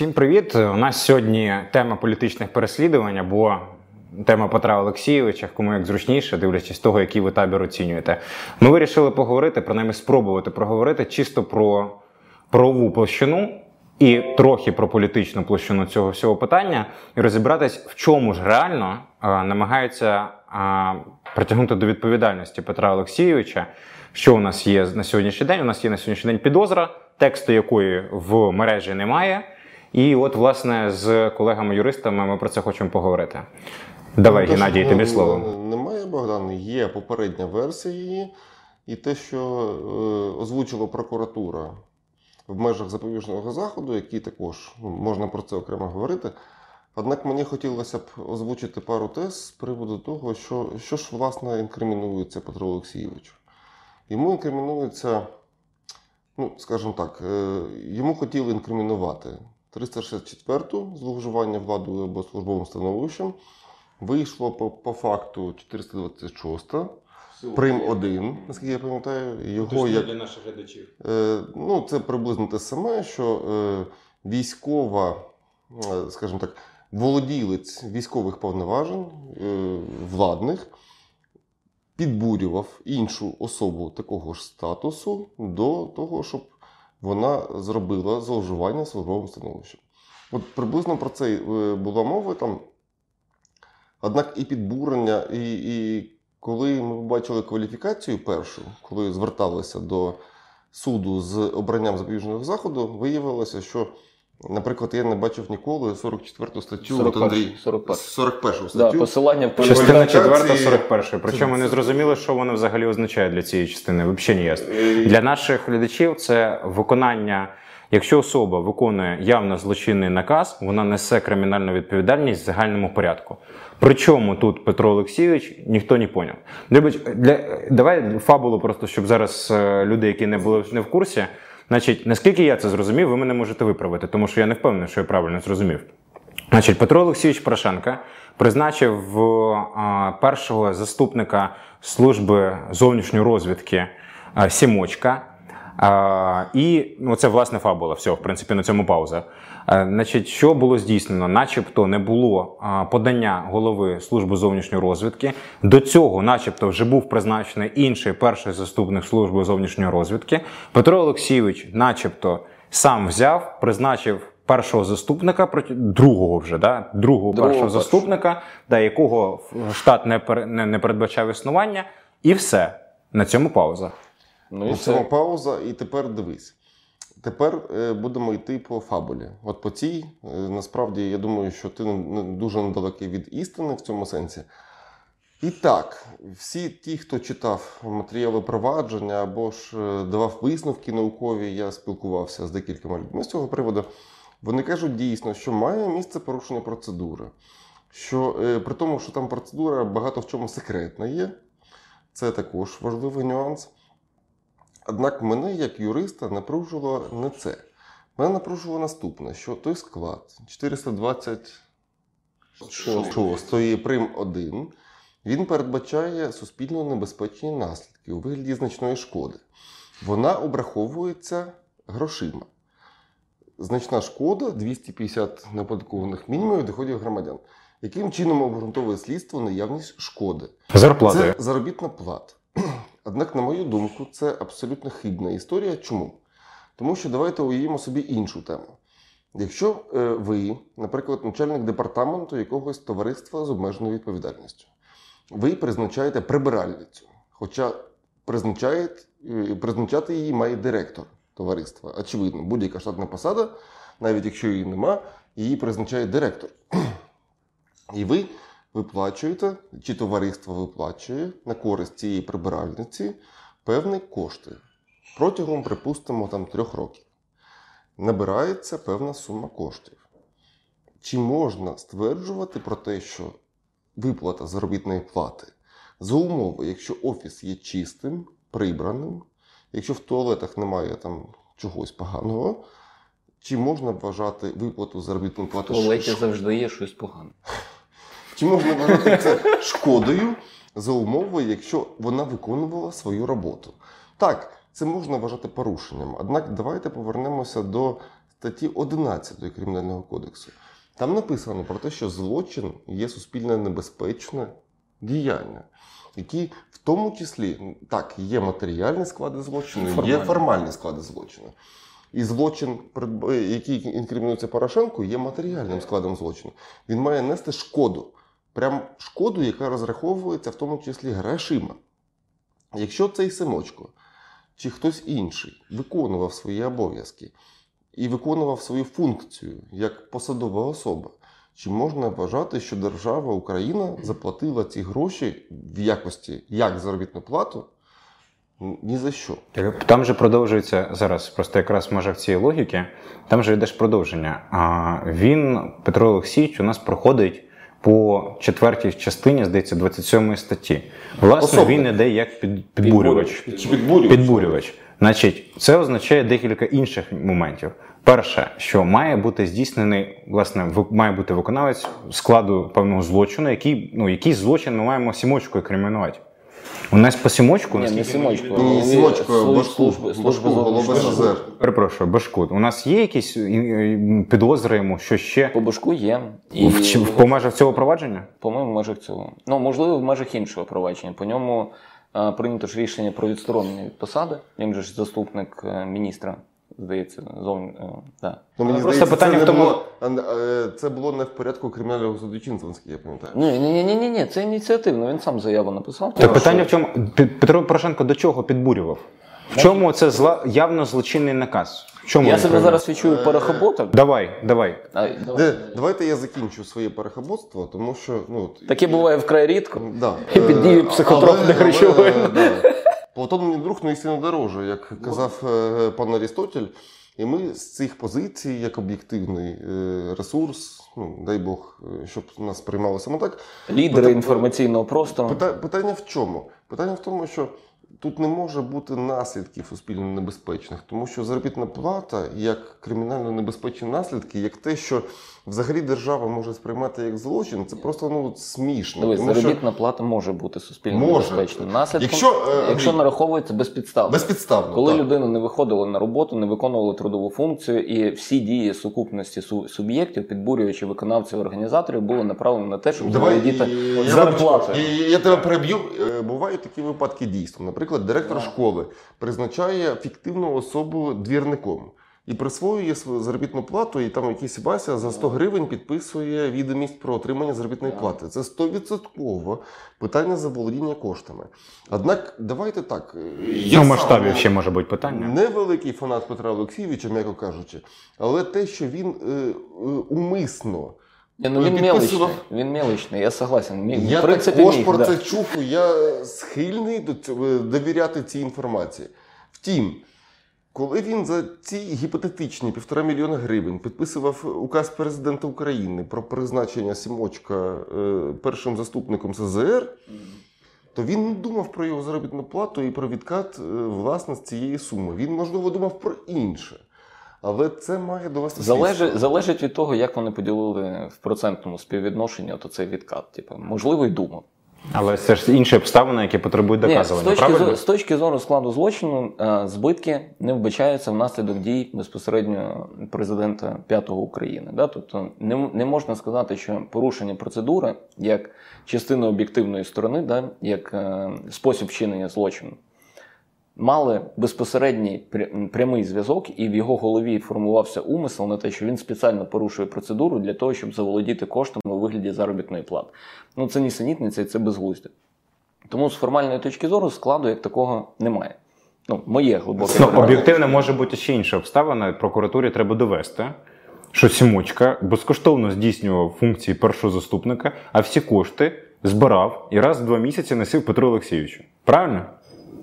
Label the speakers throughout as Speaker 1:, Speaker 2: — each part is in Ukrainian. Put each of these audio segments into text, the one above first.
Speaker 1: Всім привіт! У нас сьогодні тема політичних переслідувань або тема Петра Олексійовича, кому як зручніше, дивлячись того, який ви табір оцінюєте. Ми вирішили поговорити, принаймні спробувати проговорити чисто про правову площину і трохи про політичну площину цього всього питання, і розібратись, в чому ж реально а, намагаються а, притягнути до відповідальності Петра Олексійовича. Що у нас є на сьогоднішній день? У нас є на сьогоднішній день підозра, тексту якої в мережі немає. І от, власне, з колегами-юристами ми про це хочемо поговорити. Давай,
Speaker 2: Ну,
Speaker 1: Геннадій, тобі слово.
Speaker 2: Немає Богдан, є попередня версія її, і те, що е, озвучила прокуратура в межах запобіжного заходу, який також ну, можна про це окремо говорити. Однак мені хотілося б озвучити пару тез з приводу того, що, що ж власне інкримінується Петру Олексійовичу. Йому інкримінується, ну, скажімо так, е, йому хотіли інкримінувати 364-ту зловживання владою або службовим становищем. Вийшло по, по факту 426 Прим 1, наскільки я пам'ятаю, його як
Speaker 1: для наших глядачів.
Speaker 2: Е, Ну, це приблизно те саме, що е, військова, е, скажімо так, володілець військових повноважень е, владних підбурював іншу особу такого ж статусу до того, щоб вона зробила зловживання службовим становищем. От приблизно про це е, була мова там. Однак і підбурення, і, і коли ми побачили кваліфікацію першу, коли зверталися до суду з обранням запобіжного заходу, виявилося, що, наприклад, я не бачив ніколи 44 статтю. от
Speaker 3: 41,
Speaker 2: Андрій,
Speaker 3: 41.
Speaker 2: 41
Speaker 3: Да, посилання в
Speaker 1: Частина
Speaker 2: Кваліфікації-
Speaker 1: 4 41 Причому не зрозуміло, що воно взагалі означає для цієї частини. Взагалі не ясно.
Speaker 2: Е,
Speaker 1: Для наших глядачів це виконання. Якщо особа виконує явно злочинний наказ, вона несе кримінальну відповідальність в загальному порядку. Причому тут Петро Олексійович ніхто не поняв. Любич, для давай фабулу, просто щоб зараз е, люди, які не були не в курсі. Значить, наскільки я це зрозумів, ви мене можете виправити, тому що я не впевнений, що я правильно зрозумів. Значить, Петро Олексійович Порошенко призначив першого заступника служби зовнішньої розвідки Сімочка. А, і ну, це власне фабула. Все, в принципі, на цьому пауза. А, значить, що було здійснено? Начебто не було а, подання голови служби зовнішньої розвідки. До цього, начебто, вже був призначений інший перший заступник служби зовнішньої розвідки. Петро Олексійович, начебто, сам взяв, призначив першого заступника, другого вже, да? другого,
Speaker 3: Другого
Speaker 1: першого
Speaker 3: першого.
Speaker 1: заступника, да, якого штат не, не, не передбачав існування, і все. На цьому пауза.
Speaker 3: Ну і все.
Speaker 2: пауза, і тепер дивись. Тепер е, будемо йти по фабулі. От по цій, е, насправді, я думаю, що ти не- дуже недалекий від істини в цьому сенсі. І так, всі ті, хто читав матеріали провадження або ж е, давав висновки наукові, я спілкувався з декількома людьми з цього приводу. Вони кажуть дійсно, що має місце порушення процедури. Що при тому, що там процедура багато в чому секретна є, це також важливий нюанс. Однак мене, як юриста, напружувало не це. Мене напружувало наступне: що той склад 426 прим 1 він передбачає суспільно небезпечні наслідки у вигляді значної шкоди. Вона обраховується грошима. Значна шкода 250 неоподаткованих мінімумів доходів громадян. Яким чином обґрунтовує слідство наявність шкоди?
Speaker 1: Зарплати.
Speaker 2: Це заробітна плата. Однак, на мою думку, це абсолютно хибна історія. Чому? Тому що давайте уявімо собі іншу тему. Якщо е, ви, наприклад, начальник департаменту якогось товариства з обмеженою відповідальністю, ви призначаєте прибиральницю, хоча е, призначати її має директор товариства. Очевидно, будь-яка штатна посада, навіть якщо її нема, її призначає директор. І ви виплачуєте, чи товариство виплачує на користь цієї прибиральниці певні кошти протягом, припустимо, там, трьох років. Набирається певна сума коштів. Чи можна стверджувати про те, що виплата заробітної плати за умови, якщо офіс є чистим, прибраним, якщо в туалетах немає там чогось поганого, чи можна вважати виплату заробітної
Speaker 3: В
Speaker 2: плати
Speaker 3: туалеті завжди є щось погане.
Speaker 2: Чи можна вважати це шкодою за умови, якщо вона виконувала свою роботу? Так, це можна вважати порушенням. Однак давайте повернемося до статті 11 Кримінального кодексу. Там написано про те, що злочин є суспільно небезпечне діяння, які в тому числі так, є матеріальні склади злочину, є
Speaker 3: Формальні.
Speaker 2: формальні склади злочину. І злочин, який інкримінується Порошенку, є матеріальним складом злочину. Він має нести шкоду. Прям шкоду, яка розраховується в тому числі грошима. Якщо цей Семочко чи хтось інший виконував свої обов'язки і виконував свою функцію як посадова особа, чи можна вважати, що держава Україна заплатила ці гроші в якості як заробітну плату? Ні за що.
Speaker 1: Там же продовжується зараз, просто якраз в межах цієї логіки, там же йде ж продовження. А він, Петро Олексійович, у нас проходить по четвертій частині, здається, 27 статті. Власне,
Speaker 2: Особливо.
Speaker 1: він іде як під, підбурювач.
Speaker 2: Чи підбурювач?
Speaker 1: Підбурювач. Значить, це означає декілька інших моментів. Перше, що має бути здійснений, власне, має бути виконавець складу певного злочину, який, ну, який злочин ми маємо сімочкою кримінувати. У нас по сімочку,
Speaker 3: Ні, не сімочку.
Speaker 2: Ні,
Speaker 3: сімочку,
Speaker 2: Башку, Башку, голова СЗР.
Speaker 1: Перепрошую, Башкут. У нас є якісь е, е, підозри йому, що ще
Speaker 3: По башку є.
Speaker 1: в, чи- в, по межах цього провадження?
Speaker 3: По-моєму, в межах цього. Ну, можливо, в межах іншого провадження. По ньому а, прийнято ж рішення про відсторонення від посади. Він же ж заступник е, міністра, здається, зовні. е, да.
Speaker 2: Ну, мені
Speaker 1: Просто
Speaker 2: здається,
Speaker 1: питання
Speaker 2: це,
Speaker 1: в тому-
Speaker 2: було, е, це було не в порядку кримінального судочинства, наскільки я пам'ятаю.
Speaker 3: Ні, ні, ні, ні, ні, це ініціативно. Він сам заяву написав.
Speaker 1: Так питання в чому Петро Порошенко до чого підбурював? В чому це зла явно злочинний наказ? В чому
Speaker 3: Я себе зараз відчую порохоботом.
Speaker 1: Давай, давай.
Speaker 3: А,
Speaker 2: Де, давайте я закінчу своє перехоботство, тому що ну
Speaker 3: Таке буває вкрай рідко.
Speaker 2: Да.
Speaker 3: І під дією
Speaker 2: Е,
Speaker 3: психотропних
Speaker 2: але-
Speaker 3: речовин.
Speaker 2: але, да. Платон мені друг, ну істинно дороже, як казав е, пан Арістотель. І ми з цих позицій, як об'єктивний е, ресурс, ну дай Бог, е, щоб нас приймало саме так.
Speaker 3: Лідери
Speaker 2: Пита-
Speaker 3: інформаційного простору.
Speaker 2: Пита- питання в чому? Питання в тому, що тут не може бути наслідків суспільно небезпечних, тому що заробітна плата як кримінально небезпечні наслідки, як те, що взагалі держава може сприймати як злочин, це просто ну смішно.
Speaker 3: Дивись,
Speaker 2: тому що
Speaker 3: плата може бути суспільно небезпечним наслідком,
Speaker 2: Якщо, е,
Speaker 3: якщо нараховується безпідставно.
Speaker 2: безпідставно.
Speaker 3: Коли
Speaker 2: так.
Speaker 3: людина не виходила на роботу, не виконувала трудову функцію, і всі дії сукупності су- суб'єктів, підбурюючи виконавців організаторів, були направлені на те, щоб
Speaker 2: Давай
Speaker 3: заволодіти
Speaker 2: і- я, я тебе переб'ю. Е, Бувають такі випадки дійсно. Наприклад, директор
Speaker 3: Да.
Speaker 2: школи призначає фіктивну особу двірником і присвоює свою заробітну плату, і там якийсь Вася за 100 гривень підписує відомість про отримання заробітної плати. Це 100% питання заволодіння коштами. Однак, давайте так. е, я
Speaker 1: Ну, в масштабі
Speaker 2: не-
Speaker 1: ще може бути питання.
Speaker 2: Невеликий фанат Петра Олексійовича, м'яко кажучи, але те, що він е, е, умисно.
Speaker 3: Ні, ну він мелочний, він мелочний, я согласен.
Speaker 2: Я
Speaker 3: в принципі,
Speaker 2: також
Speaker 3: міг,
Speaker 2: про
Speaker 3: да.
Speaker 2: це чув, я схильний до цього, довіряти цій інформації. Втім, коли він за ці гіпотетичні півтора мільйона гривень підписував указ президента України про призначення Сімочка е, першим заступником СЗР, то він не думав про його заробітну плату і про відкат е, власне з цієї суми. Він, можливо, думав про інше. Але це має довести
Speaker 3: Залежить, залежить від того, як вони поділили в процентному співвідношенні от цей відкат. Типу, можливо, й думав.
Speaker 1: Але це ж інші обставини, які потребують
Speaker 3: Ні, з,
Speaker 1: доказування.
Speaker 3: точки, зору, з точки зору складу злочину, е, збитки не вбачаються внаслідок дій безпосередньо президента п'ятого України. Да? Тобто не, не можна сказати, що порушення процедури як частина об'єктивної сторони, да? як е, спосіб вчинення злочину, мали безпосередній прямий зв'язок, і в його голові формувався умисел на те, що він спеціально порушує процедуру для того, щоб заволодіти коштами у вигляді заробітної плати. Ну це нісенітниця і це безглуздя. Тому з формальної точки зору складу як такого немає. Ну, моє глибоке
Speaker 1: Ну, об'єктивно може бути ще інша обставина. Прокуратурі треба довести, що Сімочка безкоштовно здійснював функції першого заступника, а всі кошти збирав і раз в два місяці носив Петру Олексійовичу. Правильно?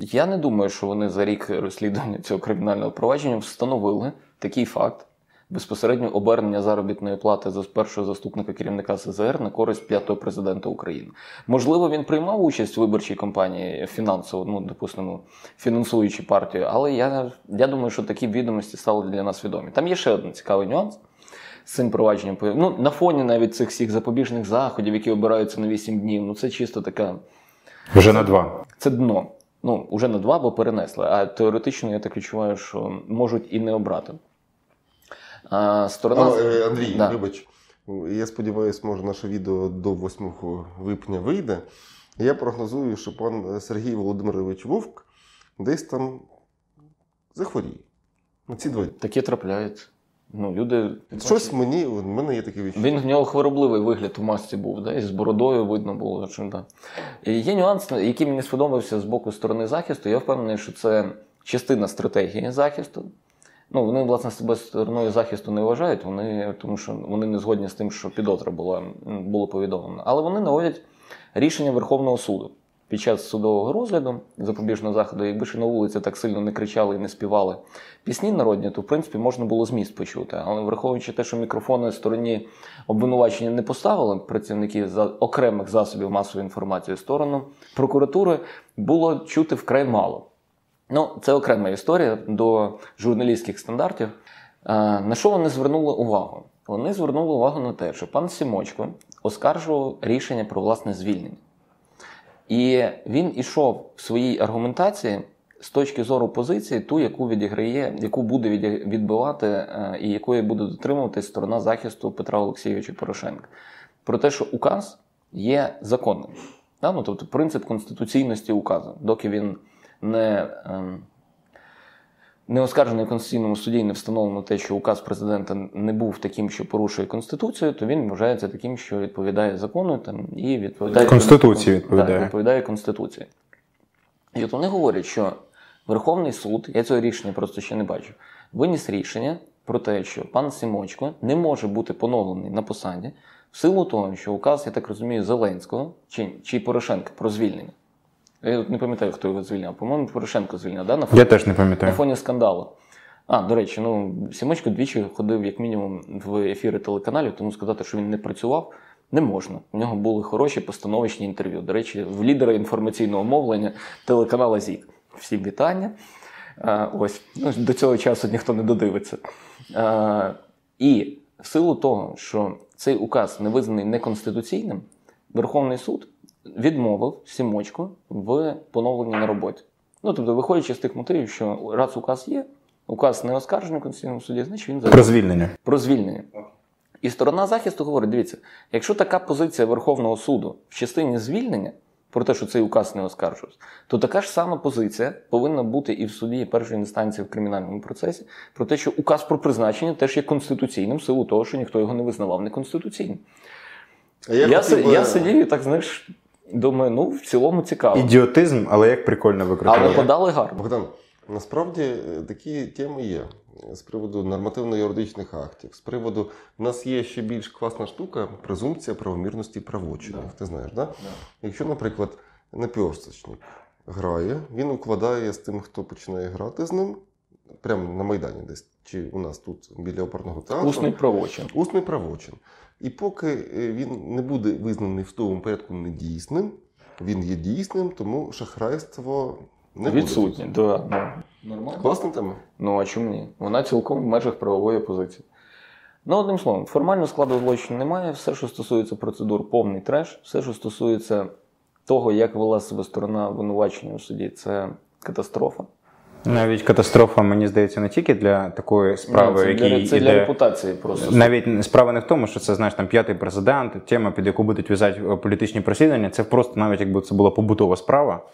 Speaker 3: Я не думаю, що вони за рік розслідування цього кримінального провадження встановили такий факт безпосередньо обернення заробітної плати за першого заступника керівника СЗР на користь п'ятого президента України. Можливо, він приймав участь у виборчій кампанії фінансово, ну допустимо, фінансуючи партію, але я, я думаю, що такі відомості стали для нас відомі. Там є ще один цікавий нюанс. З цим провадженням ну, на фоні навіть цих всіх запобіжних заходів, які обираються на 8 днів, ну це чисто така
Speaker 1: Вже на два.
Speaker 3: це дно. Ну, вже на два, бо перенесли. А теоретично я так відчуваю, що можуть і не обрати. А, сторона
Speaker 2: А, е, Андрій,
Speaker 3: Да.
Speaker 2: вибач. Я сподіваюся, може наше відео до 8 липня вийде. Я прогнозую, що пан Сергій Володимирович Вовк десь там захворіє. На ці дні.
Speaker 3: таке трапляється. Ну, люди
Speaker 2: Щось мені, в мене є таке відчуття.
Speaker 3: Він в нього хворобливий вигляд у масці був, да? і з бородою видно було. Що, да. І є нюанс, який мені сподобався з боку сторони захисту. Я впевнений, що це частина стратегії захисту. Ну, вони, власне, себе стороною захисту не вважають, вони, тому що вони не згодні з тим, що підозра була, було повідомлено. Але вони наводять рішення Верховного суду під час судового розгляду запобіжного заходу. Якби ще на вулиці так сильно не кричали і не співали пісні народні, то в принципі можна було зміст почути. Але враховуючи те, що мікрофони стороні обвинувачення не поставили працівники за окремих засобів масової інформації в сторону прокуратури, було чути вкрай мало. Ну, це окрема історія до журналістських стандартів. На що вони звернули увагу? Вони звернули увагу на те, що пан Сімочко оскаржував рішення про власне звільнення. І він ішов в своїй аргументації з точки зору позиції, ту, яку відіграє, яку буде відбивати е, і якої буде дотримуватись сторона захисту Петра Олексійовича Порошенка. Про те, що указ є законним. Да? Ну, тобто принцип конституційності указу, доки він не, ем, не оскаржений в Конституційному суді і не встановлено те, що указ президента не був таким, що порушує Конституцію, то він вважається таким, що відповідає закону там, і відповідає
Speaker 1: Конституції відповідає.
Speaker 3: Так, відповідає Конституції. І от вони говорять, що Верховний суд, я цього рішення просто ще не бачу, виніс рішення про те, що пан Сімочко не може бути поновлений на посаді в силу того, що указ, я так розумію, Зеленського чи, чи Порошенка про звільнення. Я от не пам'ятаю, хто його звільняв. По-моєму, Порошенко звільняв, да? на фоні,
Speaker 1: Я теж не
Speaker 3: на фоні скандалу. А, до речі, ну Сімочко двічі ходив як мінімум в ефіри телеканалів, тому сказати, що він не працював, не можна. У нього були хороші постановочні інтерв'ю. До речі, в лідера інформаційного мовлення телеканала ЗІК. Всім вітання. А, ось ну, до цього часу ніхто не додивиться. А, і в силу того, що цей указ не визнаний неконституційним, Верховний суд відмовив Сімочку в поновленні на роботі. Ну, тобто, виходячи з тих мотивів, що раз указ є, указ не оскаржений в Конституційному суді, значить він
Speaker 1: Про звільнення.
Speaker 3: про звільнення. І сторона захисту говорить: дивіться, якщо така позиція Верховного суду в частині звільнення, про те, що цей указ не оскаржувався, то така ж сама позиція повинна бути і в суді першої інстанції в кримінальному процесі, про те, що указ про призначення теж є конституційним, в силу того, що ніхто його не визнавав неконституційним. Я,
Speaker 2: я, хотів
Speaker 3: я сидів і так, знаєш, думаю, ну в цілому цікаво.
Speaker 1: Ідіотизм, але як прикольно
Speaker 3: Але подали гарно.
Speaker 2: Богдан, насправді е, такі теми є з приводу нормативно-юридичних актів, з приводу в нас є ще більш класна штука презумпція правомірності правочинів.
Speaker 3: Да.
Speaker 2: Ти знаєш, да? Якщо, наприклад, напівсточник грає, він укладає з тим, хто починає грати з ним, прямо на Майдані десь, чи у нас тут біля оперного театру.
Speaker 3: Усний правочин.
Speaker 2: Усний правочин. І поки е, він не буде визнаний в тому порядку недійсним, він є дійсним, тому шахрайство не
Speaker 3: Відсутнє.
Speaker 2: буде.
Speaker 3: Да, ну. Нормально.
Speaker 2: Класна тема.
Speaker 3: Ну а чому ні? Вона цілком в межах правової позиції. Ну, одним словом, формально складу злочину немає. Все, що стосується процедур, повний треш. Все, що стосується того, як вела себе сторона обвинувачення у суді, це катастрофа.
Speaker 1: Навіть катастрофа, мені здається, не тільки для такої справи,
Speaker 3: Ну, це для,
Speaker 1: який
Speaker 3: це для
Speaker 1: іде...
Speaker 3: репутації просто.
Speaker 1: Навіть справа не в тому, що це знаєш там п'ятий президент, тема, під яку будуть в'язати е, політичні переслідування. Це просто навіть якби це була побутова справа,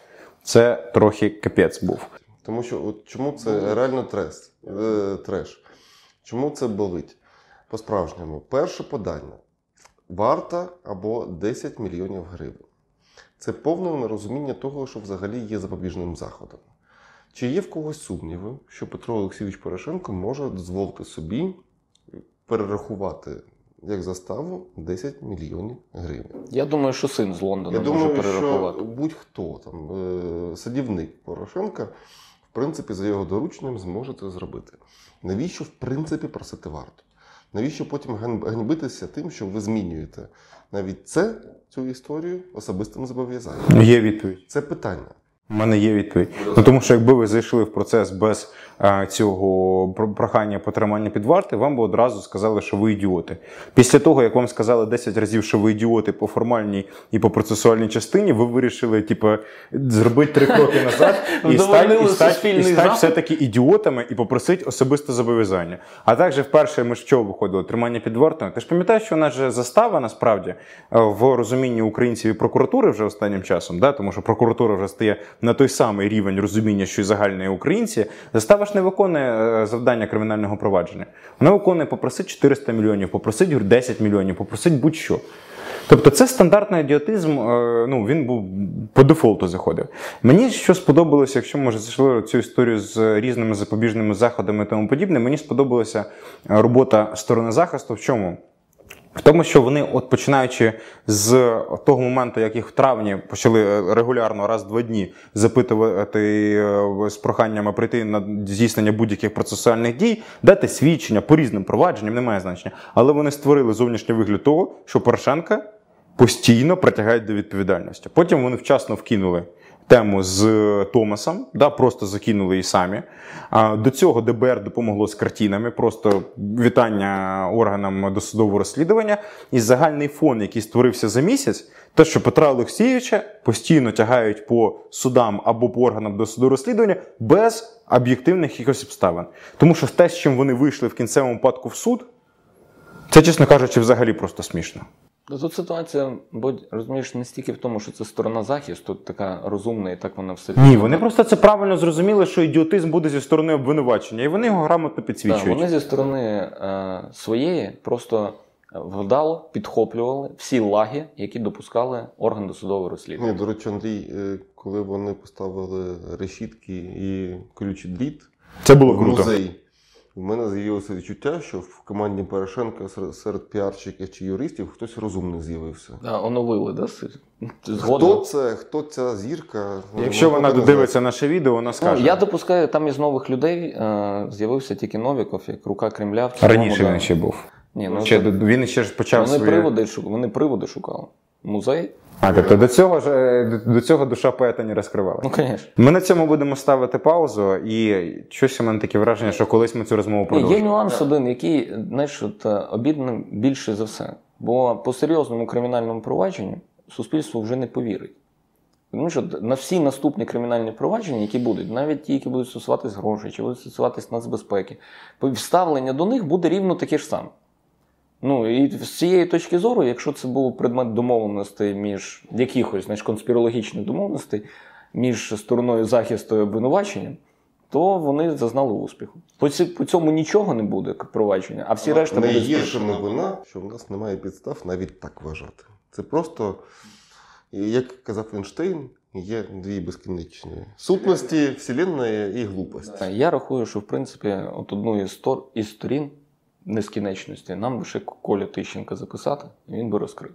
Speaker 1: це трохи капець був.
Speaker 2: Тому що от чому це реально трес, е, треш? Чому це болить? По-справжньому, перше подання варта або 10 мільйонів гривень. Це повне нерозуміння того, що взагалі є запобіжним заходом. Чи є в когось сумніви, що Петро Олексійович Порошенко може дозволити собі перерахувати як заставу 10 мільйонів гривень?
Speaker 3: Я думаю, що син з Лондона
Speaker 2: Я
Speaker 3: може
Speaker 2: думаю,
Speaker 3: перерахувати.
Speaker 2: що будь-хто там е, садівник Порошенка, в принципі, за його дорученням зможе це зробити. Навіщо, в принципі, просити варту? Навіщо потім ган- ганьбитися тим, що ви змінюєте навіть це, цю історію особистим зобов'язанням?
Speaker 1: Є відповідь.
Speaker 2: Це питання.
Speaker 1: У мене є відповідь. Ну тому що якби ви зайшли в процес без е, цього про- прохання потримання під варти, вам би одразу сказали, що ви ідіоти. Після того, як вам сказали 10 разів, що ви ідіоти по формальній і по процесуальній частині, ви вирішили, типу, зробити три кроки назад і стати і стать, і стать все-таки ідіотами і попросити особисте зобов'язання. А також вперше ми ж що виходило? Тримання під вартою. Ти ж пам'ятаєш, що у нас же застава насправді е, в розумінні українців і прокуратури вже останнім часом, да? тому що прокуратура вже стає на той самий рівень розуміння, що й загальної українці. Застава ж не виконує е, завдання кримінального провадження. Вона виконує попросить 400 мільйонів, попросить 10 мільйонів, попросить будь-що. Тобто це стандартний ідіотизм, е, ну він був по дефолту заходив. Мені що сподобалося, якщо ми зайшли цю історію з різними запобіжними заходами і тому подібне, мені сподобалася робота сторони захисту. В чому? В тому, що вони, от починаючи з того моменту, як їх в травні почали е, регулярно раз в два дні запитувати е, з проханнями прийти на здійснення будь-яких процесуальних дій, дати свідчення по різним провадженням, немає значення. Але вони створили зовнішній вигляд того, що Порошенка постійно притягають до відповідальності. Потім вони вчасно вкинули тему з Томасом, да, просто закинули її самі. До цього ДБР допомогло з картинами, просто вітання органам досудового розслідування. І загальний фон, який створився за місяць, те, що Петра Олексійовича постійно тягають по судам або по органам досудового розслідування без об'єктивних якихось обставин. Тому що те, з чим вони вийшли в кінцевому випадку в суд, це, чесно кажучи, взагалі просто смішно.
Speaker 3: Ну, Тут ситуація, бо розумієш, не стільки в тому, що це сторона захисту, така розумна, і так вона все.
Speaker 1: Ні, вони просто це правильно зрозуміли, що ідіотизм буде зі сторони обвинувачення, і вони його грамотно
Speaker 3: Так,
Speaker 1: підсвічують.
Speaker 3: вони зі сторони е, своєї просто вдало підхоплювали всі лаги, які допускали орган досудового
Speaker 2: Ні,
Speaker 3: розслідування.
Speaker 2: до речі, Андрій, е, коли вони поставили решітки і колючий дріт
Speaker 1: Це було
Speaker 2: в
Speaker 1: круто.
Speaker 2: музей, у мене з'явилося відчуття, що в команді Порошенка серед- піарщиків чи юристів хтось розумний з'явився.
Speaker 3: Да, оновили, да? с-
Speaker 2: Хто це? Хто ця зірка?
Speaker 1: Якщо
Speaker 2: Ну,
Speaker 1: вона додивиться наше відео, вона
Speaker 3: Ну,
Speaker 1: скаже.
Speaker 3: я допускаю, там із нових людей е, з'явився тільки Новіков, як рука Кремля. В
Speaker 1: Раніше
Speaker 3: да.
Speaker 1: він ще був.
Speaker 3: Ні, ну,
Speaker 1: Ще,
Speaker 3: це-
Speaker 1: він ще ж почав
Speaker 3: вони,
Speaker 1: своє...
Speaker 3: приводи, вони приводи шукали. Музей?
Speaker 1: А, тобто до цього, ж, е, до цього душа поета не розкривалася.
Speaker 3: Ну, звісно.
Speaker 1: Ми на цьому будемо ставити паузу, і щось у мене таке враження, що колись ми цю розмову продовжимо.
Speaker 3: є нюанс один, який, знаєш, от, е, обідно більше за все. Бо по серйозному кримінальному провадженню суспільство вже не повірить. Тому що на всі наступні кримінальні провадження, які будуть, навіть ті, які будуть стосуватись грошей, чи будуть стосуватись нацбезпеки, ставлення до них буде рівно таке ж саме. Ну і з цієї точки зору, якщо це був предмет домовленостей між якихось знаєш, конспірологічних домовленостей між стороною захисту і обвинуваченням, то вони зазнали успіху. По, ці, по цьому нічого не буде провадження, а всі решта буде
Speaker 2: Найгірша новина, що в нас немає підстав навіть так вважати. Це просто, як казав Ейнштейн, є дві безкінечні сутності, вселенної і глупості.
Speaker 3: Я рахую, що в принципі от одну із сторін нескінченності нам лише Коля Тищенка записати, і він би розкрив.